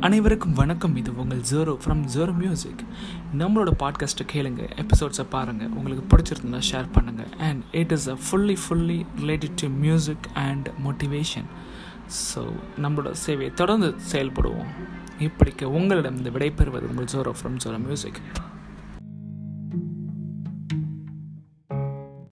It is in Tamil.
அனைவருக்கும் வணக்கம். இது உங்கள் ஜோரோ ஃப்ரம் ஜோரோ மியூசிக் நம்மளோட பாட்காஸ்ட்டை கேளுங்க எபிசோட்ஸை பாருங்கள் உங்களுக்கு பிடிச்சிருந்தா ஷேர் பண்ணுங்கள் and it is a fully fully related to music and motivation so நம்மளோட சேவையை தொடர்ந்து செயல்படுவோம். இப்படிக்க உங்களிடம் இந்த விடைபெறுவது உங்கள் ஜோரோ ஃப்ரம் ஜோரோ மியூசிக்